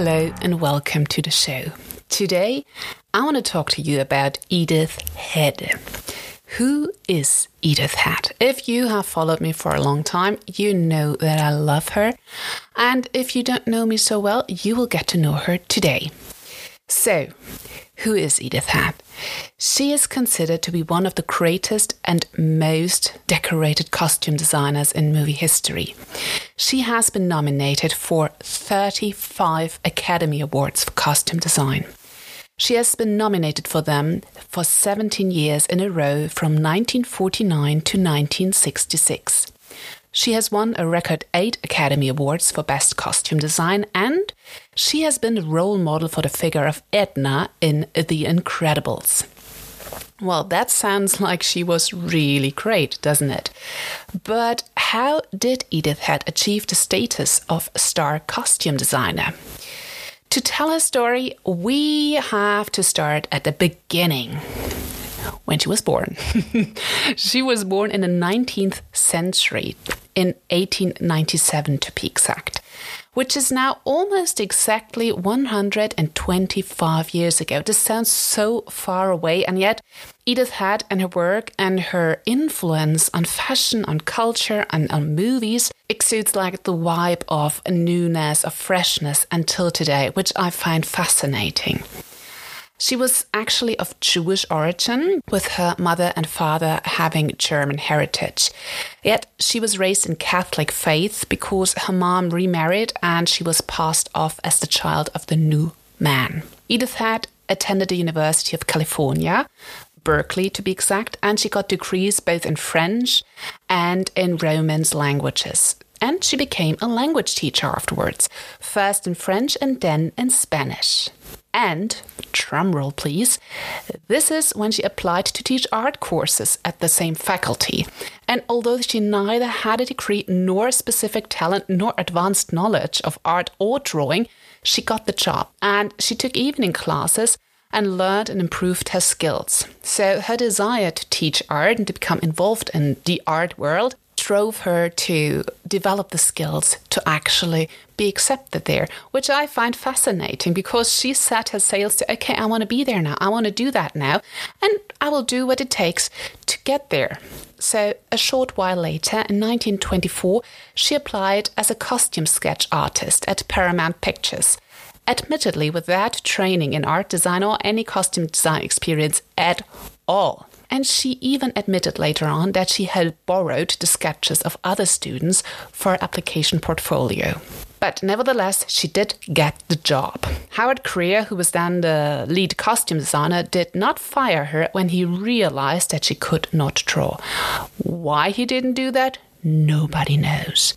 Hello and welcome to the show. Today, I want to talk to you about Edith Head. Who is Edith Head? If you have followed me for a long time, you know that I love her. And if you don't know me so well, you will get to know her today. So, who is Edith Head? She is considered to be one of the greatest and most decorated costume designers in movie history. She has been nominated for 35 Academy Awards for costume design. She has been nominated for them for 17 years in a row from 1949 to 1966. She has won a record eight Academy Awards for Best Costume Design, and she has been the role model for the figure of Edna in The Incredibles. Well, that sounds like she was really great, doesn't it? But how did Edith Head achieve the status of star costume designer? To tell her story, we have to start at the beginning when she was born. she was born in the 19th century, in 1897 to be exact which is now almost exactly 125 years ago. This sounds so far away, and yet Edith Head and her work and her influence on fashion, on culture, and on movies exudes like the vibe of newness, of freshness until today, which I find fascinating. She was actually of Jewish origin, with her mother and father having German heritage. Yet she was raised in Catholic faith because her mom remarried and she was passed off as the child of the new man. Edith had attended the University of California, Berkeley to be exact, and she got degrees both in French and in Romance languages. And she became a language teacher afterwards, first in French and then in Spanish. And, drumroll please, this is when she applied to teach art courses at the same faculty. And although she neither had a degree nor specific talent nor advanced knowledge of art or drawing, she got the job. And she took evening classes and learned and improved her skills. So her desire to teach art and to become involved in the art world drove her to develop the skills to actually be accepted there, which I find fascinating because she set her sails to, okay, I want to be there now. I want to do that now. And I will do what it takes to get there. So, a short while later, in 1924, she applied as a costume sketch artist at Paramount Pictures. Admittedly, without training in art design or any costume design experience at all. And she even admitted later on that she had borrowed the sketches of other students for her application portfolio. But nevertheless, she did get the job. Howard Greer, who was then the lead costume designer, did not fire her when he realized that she could not draw. Why he didn't do that? Nobody knows.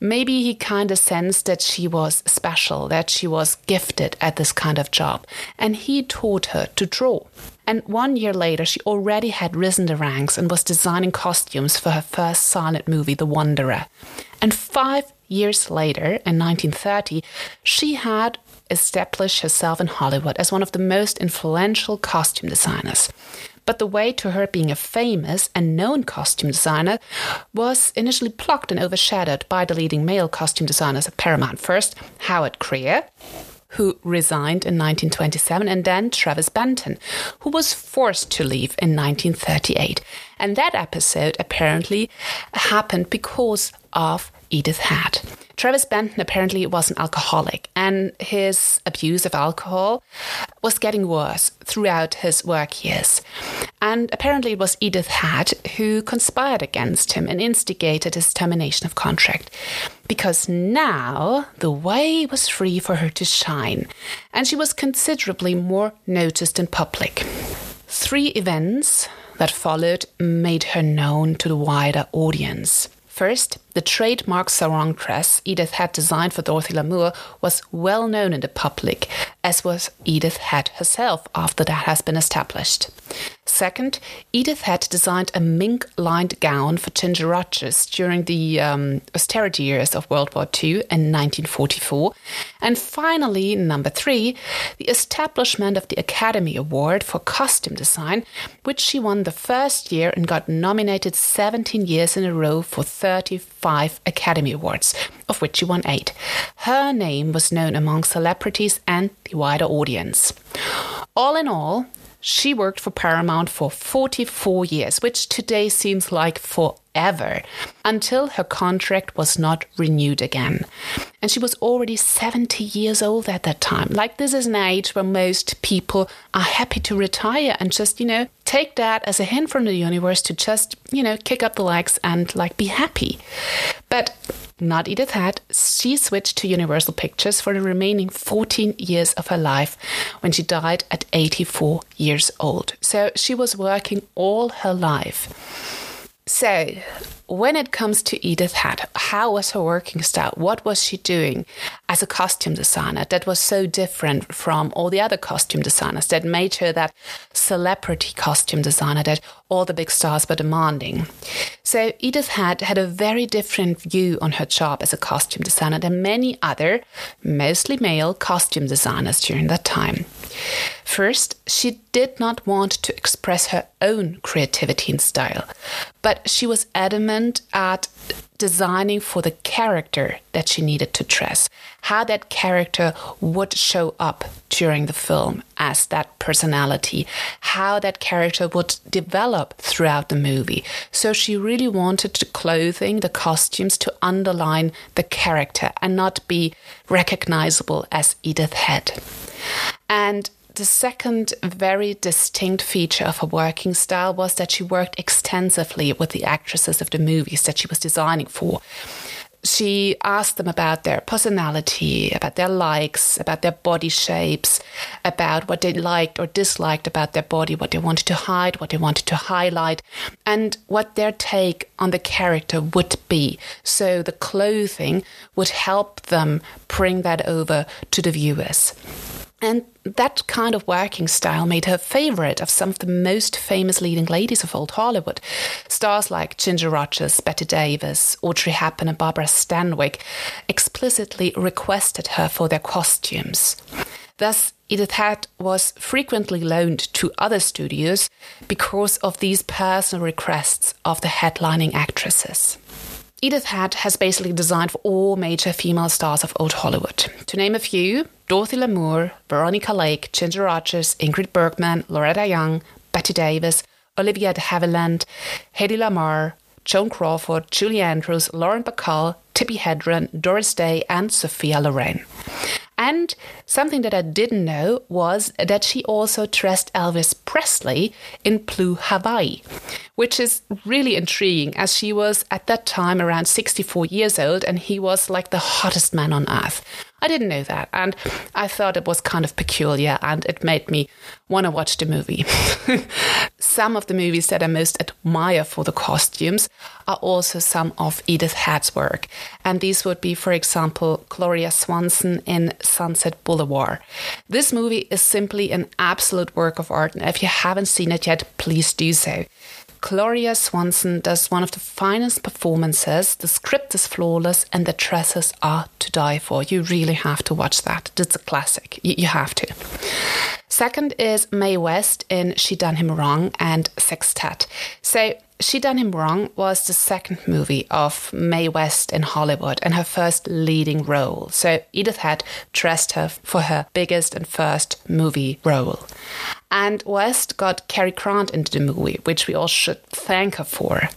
Maybe he kind of sensed that she was special, that she was gifted at this kind of job, and he taught her to draw. And one year later, she already had risen the ranks and was designing costumes for her first silent movie, The Wanderer. And five years later, in 1930, she had established herself in Hollywood as one of the most influential costume designers. But the way to her being a famous and known costume designer was initially blocked and overshadowed by the leading male costume designers at Paramount. First, Howard Greer, who resigned in 1927, and then Travis Banton, who was forced to leave in 1938. And that episode apparently happened because of Edith Head. Travis Banton apparently was an alcoholic, and his abuse of alcohol was getting worse throughout his work years. And apparently, it was Edith Head who conspired against him and instigated his termination of contract. Because now the way was free for her to shine, and she was considerably more noticed in public. Three events that followed made her known to the wider audience. First, the trademark sarong dress Edith had designed for Dorothy Lamour was well known in the public, as was Edith Head herself after that has been established. Second, Edith had designed a mink lined gown for Ginger Rogers during the um, austerity years of World War II in 1944. And finally, number three, the establishment of the Academy Award for Costume Design, which she won the first year and got nominated 17 years in a row for 35 Academy Awards, of which she won eight. Her name was known among celebrities and the wider audience. All in all, she worked for Paramount for 44 years, which today seems like forever, until her contract was not renewed again. And she was already 70 years old at that time. Like, this is an age where most people are happy to retire and just, you know, take that as a hint from the universe to just, you know, kick up the legs and like be happy. But not Edith Head, she switched to Universal Pictures for the remaining 14 years of her life when she died at 84 years old. So she was working all her life. So, when it comes to Edith Head, how was her working style? What was she doing as a costume designer that was so different from all the other costume designers that made her that celebrity costume designer that all the big stars were demanding? So Edith Head had a very different view on her job as a costume designer than many other, mostly male costume designers during that time. First, she did not want to express her own creativity and style, but she was adamant at designing for the character that she needed to dress, how that character would show up during the film as that personality, how that character would develop throughout the movie. So she really wanted the clothing, the costumes to underline the character and not be recognizable as Edith Head. And the second very distinct feature of her working style was that she worked extensively with the actresses of the movies that she was designing for. She asked them about their personality, about their likes, about their body shapes, about what they liked or disliked about their body, what they wanted to hide, what they wanted to highlight, and what their take on the character would be. So the clothing would help them bring that over to the viewers. And that kind of working style made her favorite of some of the most famous leading ladies of old Hollywood. Stars like Ginger Rogers, Bette Davis, Audrey Hepburn, and Barbara Stanwyck explicitly requested her for their costumes. Thus, Edith Head was frequently loaned to other studios because of these personal requests of the headlining actresses. Edith Head has basically designed for all major female stars of old Hollywood. To name a few, Dorothy Lamour, Veronica Lake, Ginger Rogers, Ingrid Bergman, Loretta Young, Bette Davis, Olivia de Havilland, Hedy Lamarr, Joan Crawford, Julie Andrews, Lauren Bacall, Tippi Hedren, Doris Day, and Sophia Loren. And something that I didn't know was that she also dressed Elvis Presley in Blue Hawaii, which is really intriguing as she was at that time around 64 years old and he was like the hottest man on earth. I didn't know that, and I thought it was kind of peculiar, and it made me want to watch the movie. some of the movies that I most admire for the costumes are also some of Edith Head's work, and these would be, for example, Gloria Swanson in Sunset Boulevard. This movie is simply an absolute work of art, and if you haven't seen it yet, please do so. Gloria Swanson does one of the finest performances. The script is flawless and the dresses are to die for. You really have to watch that. It's a classic. You, you have to. Second is Mae West in She Done Him Wrong and Sextet. So she Done Him Wrong was the second movie of Mae West in Hollywood and her first leading role. So Edith had dressed her for her biggest and first movie role. And West got Cary Grant into the movie, which we all should thank her for.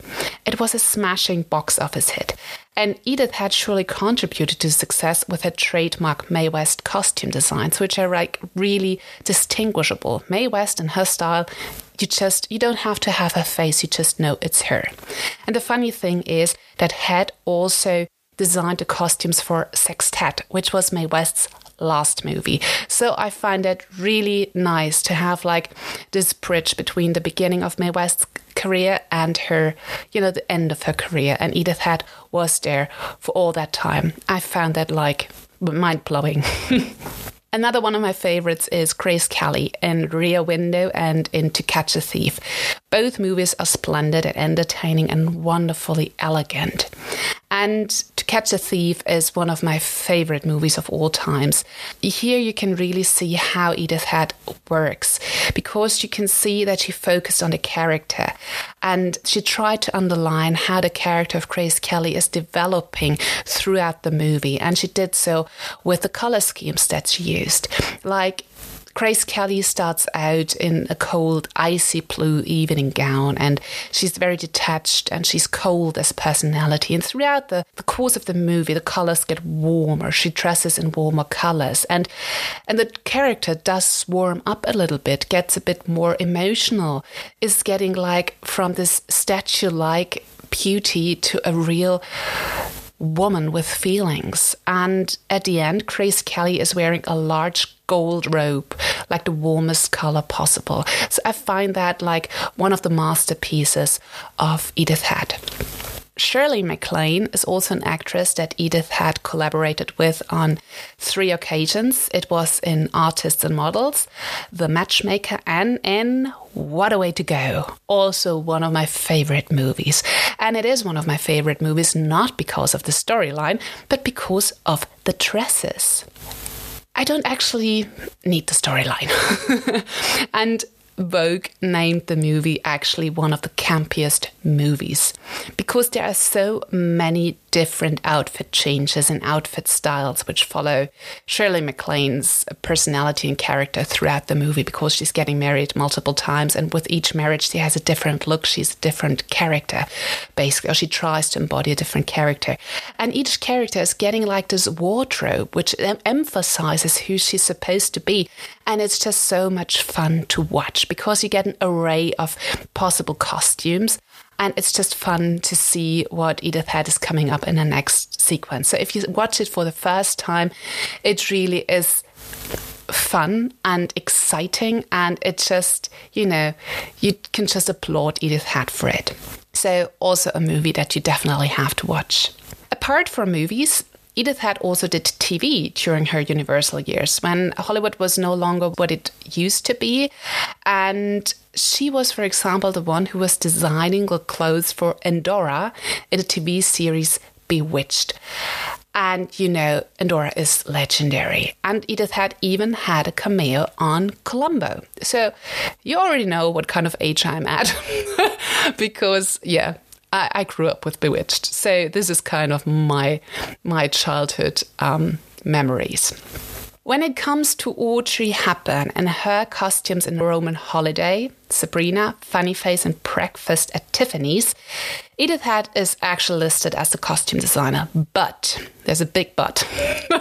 It was a smashing box office hit, and Edith had surely contributed to success with her trademark Mae West costume designs, which are like really distinguishable. Mae West and her style you just you don't have to have her face you just know it's her. And the funny thing is that head also designed the costumes for sextet which was mae west's last movie. So i find it really nice to have like this bridge between the beginning of mae west's career and her you know the end of her career. And edith head was there for all that time. I found that like mind-blowing Another one of my favorites is Grace Kelly in Rear Window and in To Catch a Thief. Both movies are splendid and entertaining and wonderfully elegant. And To Catch a Thief is one of my favorite movies of all times. Here you can really see how Edith Head works because you can see that she focused on the character and she tried to underline how the character of Grace Kelly is developing throughout the movie. And she did so with the color schemes that she used. Like Grace Kelly starts out in a cold, icy blue evening gown, and she's very detached and she's cold as personality. And throughout the, the course of the movie, the colors get warmer. She dresses in warmer colors, and and the character does warm up a little bit, gets a bit more emotional, is getting like from this statue-like beauty to a real woman with feelings. And at the end, Grace Kelly is wearing a large gold robe, like the warmest color possible. So I find that like one of the masterpieces of Edith Head. Shirley MacLaine is also an actress that Edith had collaborated with on three occasions. It was in Artists and Models, The Matchmaker, and in What a Way to Go. Also, one of my favorite movies. And it is one of my favorite movies not because of the storyline, but because of the dresses. I don't actually need the storyline. and Vogue named the movie actually one of the campiest movies. Because there are so many different outfit changes and outfit styles which follow Shirley MacLaine's personality and character throughout the movie because she's getting married multiple times and with each marriage she has a different look, she's a different character basically, or she tries to embody a different character. And each character is getting like this wardrobe which emphasizes who she's supposed to be and it's just so much fun to watch because you get an array of possible costumes. And it's just fun to see what Edith Head is coming up in the next sequence. So if you watch it for the first time, it really is fun and exciting. And it just, you know, you can just applaud Edith Head for it. So, also a movie that you definitely have to watch. Apart from movies, Edith Head also did TV during her Universal years when Hollywood was no longer what it used to be. And she was, for example, the one who was designing the clothes for Endora in the TV series Bewitched. And you know, Endora is legendary. And Edith had even had a cameo on Columbo. So you already know what kind of age I'm at. because, yeah, I, I, grew up with Bewitched, so this is kind of my my childhood um, memories. When it comes to Audrey Hepburn and her costumes in Roman Holiday, Sabrina, Funny Face, and Breakfast at Tiffany's, Edith Head is actually listed as the costume designer, but there's a big but.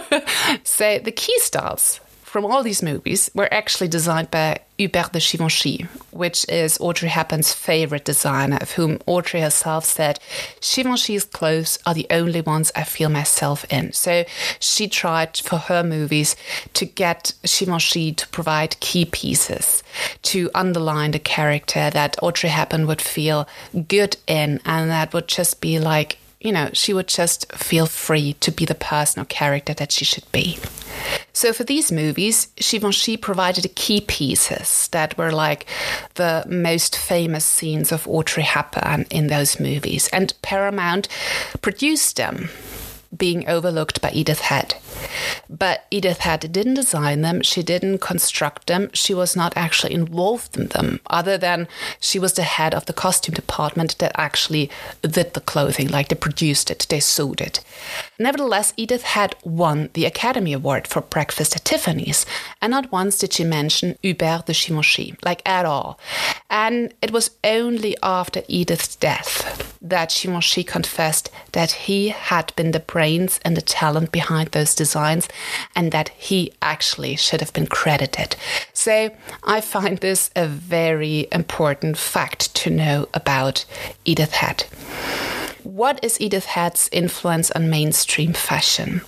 so the key styles from all these movies were actually designed by Hubert de Givenchy, which is Audrey Hepburn's favorite designer, of whom Audrey herself said, Givenchy's clothes are the only ones I feel myself in. So she tried for her movies to get Givenchy to provide key pieces to underline the character that Audrey Hepburn would feel good in and that would just be like you know, she would just feel free to be the person or character that she should be. So for these movies, Givenchy provided the key pieces that were like the most famous scenes of Audrey Hepburn in those movies, and Paramount produced them being overlooked by Edith Head. But Edith Head didn't design them, she didn't construct them, she was not actually involved in them, other than she was the head of the costume department that actually did the clothing, like they produced it, they sewed it. Nevertheless, Edith had won the Academy Award for Breakfast at Tiffany's, and not once did she mention Hubert de Givenchy, like at all. And it was only after Edith's death that Givenchy confessed that he had been the brains and the talent behind those designs and that he actually should have been credited. So I find this a very important fact to know about Edith Head. What is Edith Head's influence on mainstream fashion?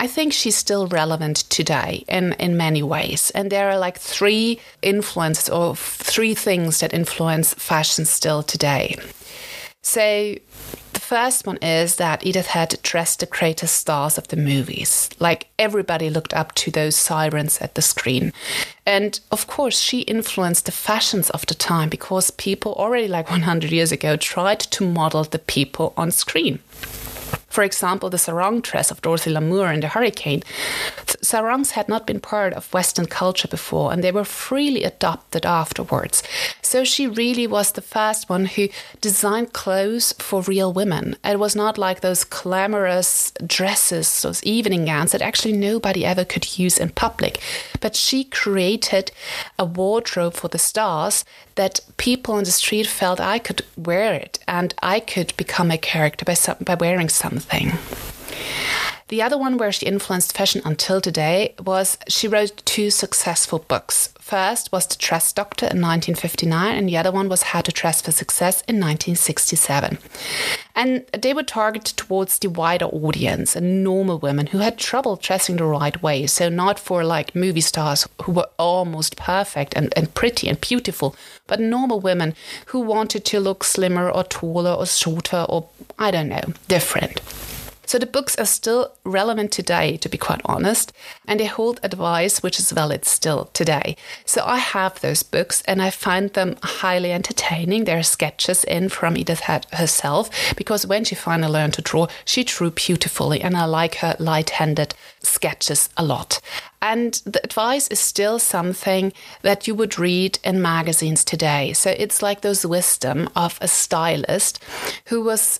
I think she's still relevant today in, in many ways. And there are like three influences or three things that influence fashion still today. So, first one is that Edith had dressed the greatest stars of the movies. Like everybody looked up to those sirens at the screen. And of course, she influenced the fashions of the time because people already like 100 years ago tried to model the people on screen. For example, the sarong dress of Dorothy Lamour in The Hurricane. Sarongs had not been part of Western culture before, and they were freely adopted afterwards. So she really was the first one who designed clothes for real women. It was not like those glamorous dresses, those evening gowns that actually nobody ever could use in public. But she created a wardrobe for the stars that people on the street felt I could wear it and I could become a character by, some, by wearing something. The other one where she influenced fashion until today was she wrote two successful books. First was The Dress Doctor in 1959, and the other one was How to Dress for Success in 1967. And they were targeted towards the wider audience and normal women who had trouble dressing the right way. So, not for like movie stars who were almost perfect and, and pretty and beautiful, but normal women who wanted to look slimmer or taller or shorter or, I don't know, different. So the books are still relevant today, to be quite honest, and they hold advice which is valid still today. So I have those books and I find them highly entertaining. There are sketches in from Edith Head herself because when she finally learned to draw, she drew beautifully, and I like her light handed sketches a lot. And the advice is still something that you would read in magazines today. So it's like those wisdom of a stylist who was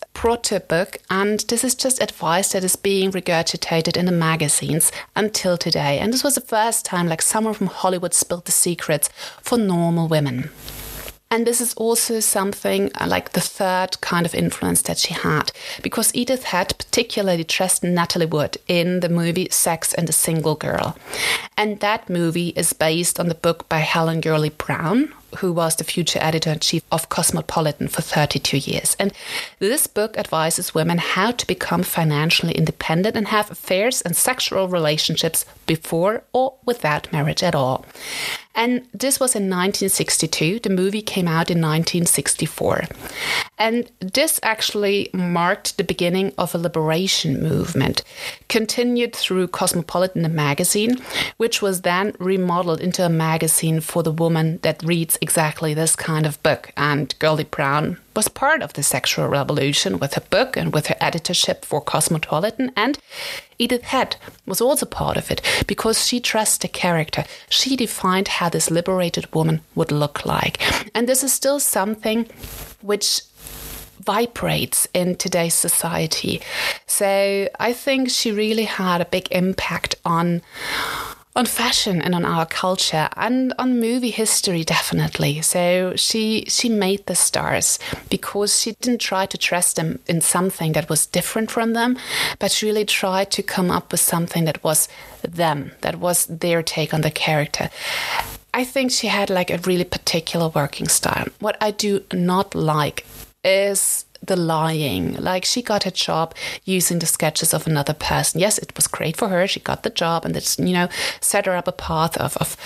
book, and this is just advice that is being regurgitated in the magazines until today. And this was the first time, like someone from Hollywood spilled the secrets for normal women. And this is also something uh, like the third kind of influence that she had, because Edith had particularly dressed Natalie Wood in the movie Sex and the Single Girl. And that movie is based on the book by Helen Gurley Brown, who was the future editor in chief of Cosmopolitan for 32 years. And this book advises women how to become financially independent and have affairs and sexual relationships before or without marriage at all. And this was in 1962. The movie came out in 1964. And this actually marked the beginning of a liberation movement, continued through Cosmopolitan the magazine, which was then remodeled into a magazine for the woman that reads exactly this kind of book. And Gurley Brown was part of the sexual revolution with her book and with her editorship for Cosmopolitan. And Edith Head was also part of it because she dressed the character. She defined how this liberated woman would look like. And this is still something which vibrates in today's society. So I think she really had a big impact on on fashion and on our culture and on movie history definitely so she she made the stars because she didn't try to dress them in something that was different from them but she really tried to come up with something that was them that was their take on the character I think she had like a really particular working style. What I do not like is the lying. Like she got a job using the sketches of another person. Yes, it was great for her. She got the job and it's, you know, set her up a path of, of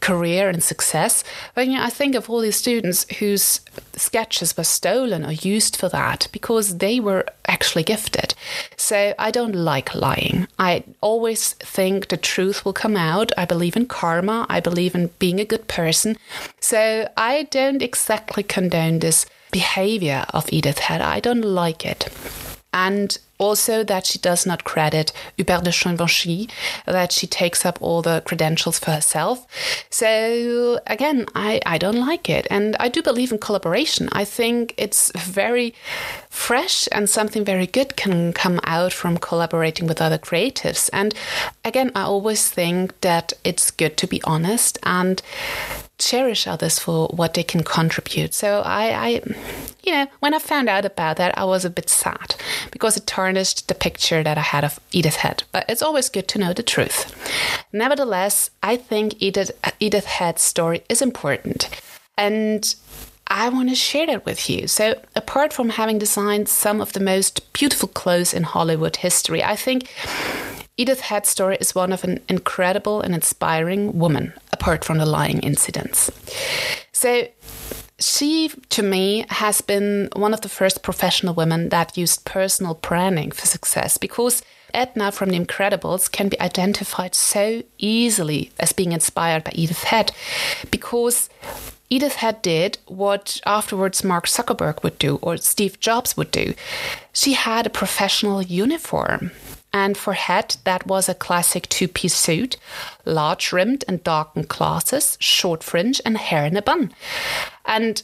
career and success. But, you know, I think of all these students whose sketches were stolen or used for that because they were actually gifted. So I don't like lying. I always think the truth will come out. I believe in karma. I believe in being a good person. So I don't exactly condone this behavior of Edith Head. I don't like it. And also that she does not credit Hubert de Givenchy, that she takes up all the credentials for herself. So again, I, I don't like it. And I do believe in collaboration. I think it's very fresh and something very good can come out from collaborating with other creatives. And again, I always think that it's good to be honest and cherish others for what they can contribute. So I, I, you know, when I found out about that, I was a bit sad because it tarnished the picture that I had of Edith Head. But it's always good to know the truth. Nevertheless, I think Edith Edith Head's story is important, and I want to share that with you. So, apart from having designed some of the most beautiful clothes in Hollywood history, I think Edith Head's story is one of an incredible and inspiring woman, apart from the lying incidents. So, she, to me, has been one of the first professional women that used personal branding for success because Edna from The Incredibles can be identified so easily as being inspired by Edith Head because Edith Head did what afterwards Mark Zuckerberg would do or Steve Jobs would do. She had a professional uniform. And for Head, that was a classic two piece suit, large rimmed and darkened glasses, short fringe, and hair in a bun. And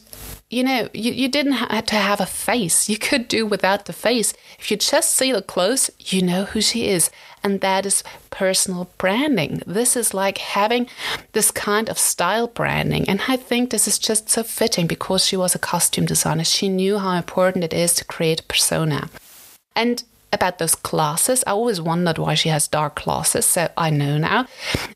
you know, you, you didn't have to have a face. You could do without the face. If you just see the clothes, you know who she is. And that is personal branding. This is like having this kind of style branding. And I think this is just so fitting because she was a costume designer. She knew how important it is to create a persona. And about those glasses. I always wondered why she has dark glasses, so I know now.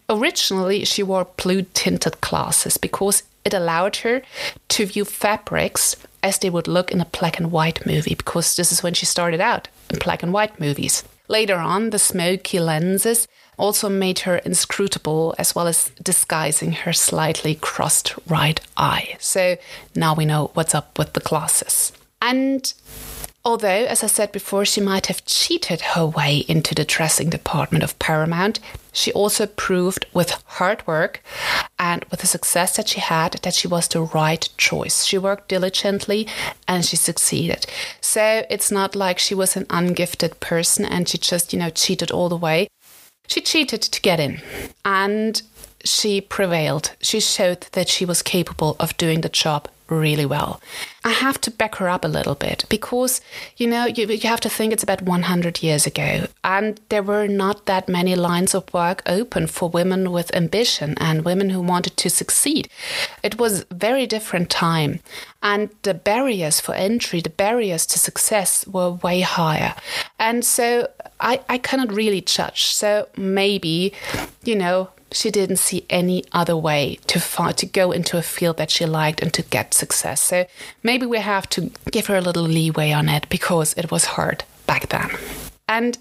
Originally, she wore blue tinted glasses because it allowed her to view fabrics as they would look in a black and white movie, because this is when she started out in black and white movies. Later on, the smoky lenses also made her inscrutable, as well as disguising her slightly crossed right eye. So now we know what's up with the glasses. And Although, as I said before, she might have cheated her way into the dressing department of Paramount, she also proved with hard work and with the success that she had that she was the right choice. She worked diligently and she succeeded. So it's not like she was an ungifted person and she just, you know, cheated all the way. She cheated to get in and she prevailed. She showed that she was capable of doing the job really well. I have to back her up a little bit because, you know, you, you have to think it's about 100 years ago, and there were not that many lines of work open for women with ambition and women who wanted to succeed. It was a very different time, and the barriers for entry, the barriers to success were way higher. And so I, I cannot really judge. So maybe, you know, she didn't see any other way to find, to go into a field that she liked and to get success. So maybe we have to give her a little leeway on it because it was hard back then. And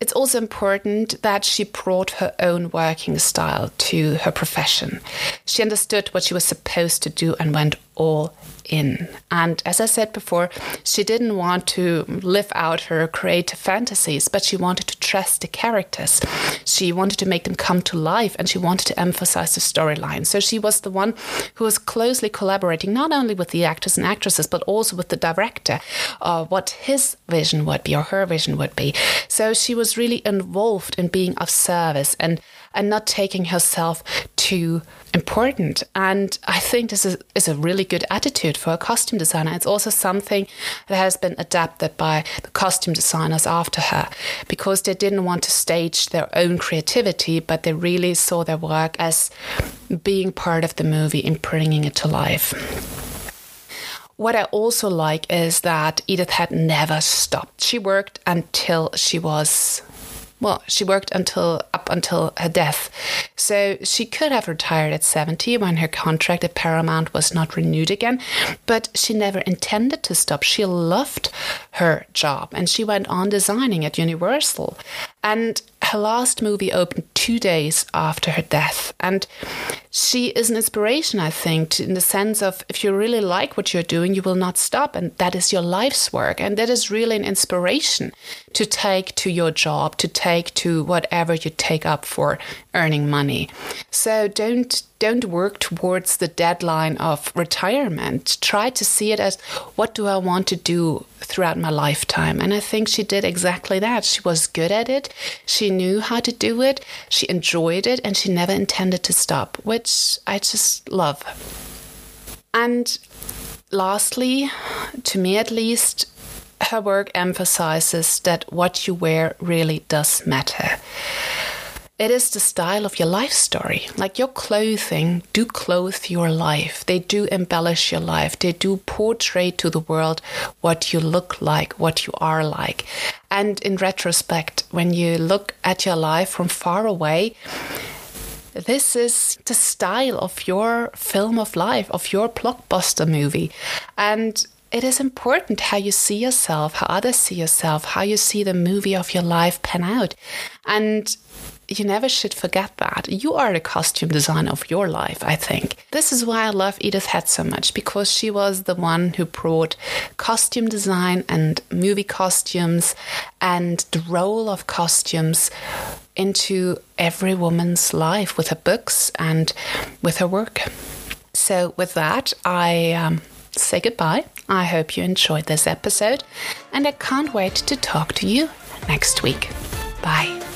it's also important that she brought her own working style to her profession. She understood what she was supposed to do and went all in. And as I said before, she didn't want to live out her creative fantasies, but she wanted to trust the characters. She wanted to make them come to life and she wanted to emphasize the storyline. So she was the one who was closely collaborating not only with the actors and actresses, but also with the director, uh, what his vision would be or her vision would be. So she was really involved in being of service and and not taking herself too important. And I think this is, is a really good attitude for a costume designer. It's also something that has been adapted by the costume designers after her because they didn't want to stage their own creativity, but they really saw their work as being part of the movie and bringing it to life. What I also like is that Edith had never stopped. She worked until she was well, she worked until up until her death. So she could have retired at 70 when her contract at Paramount was not renewed again, but she never intended to stop. She loved her job and she went on designing at Universal. And her last movie opened two days after her death. And she is an inspiration, I think, to, in the sense of if you really like what you're doing, you will not stop. And that is your life's work. And that is really an inspiration to take to your job, to take to whatever you take up for earning money. So don't don't work towards the deadline of retirement. Try to see it as what do I want to do throughout my lifetime? And I think she did exactly that. She was good at it. She knew how to do it. She enjoyed it and she never intended to stop, which I just love. And lastly, to me at least, her work emphasizes that what you wear really does matter. It is the style of your life story. Like your clothing do clothe your life. They do embellish your life. They do portray to the world what you look like, what you are like. And in retrospect, when you look at your life from far away, this is the style of your film of life, of your blockbuster movie. And it is important how you see yourself, how others see yourself, how you see the movie of your life pan out. And you never should forget that. You are the costume designer of your life, I think. This is why I love Edith Head so much because she was the one who brought costume design and movie costumes and the role of costumes into every woman's life with her books and with her work. So, with that, I um, say goodbye. I hope you enjoyed this episode, and I can't wait to talk to you next week. Bye.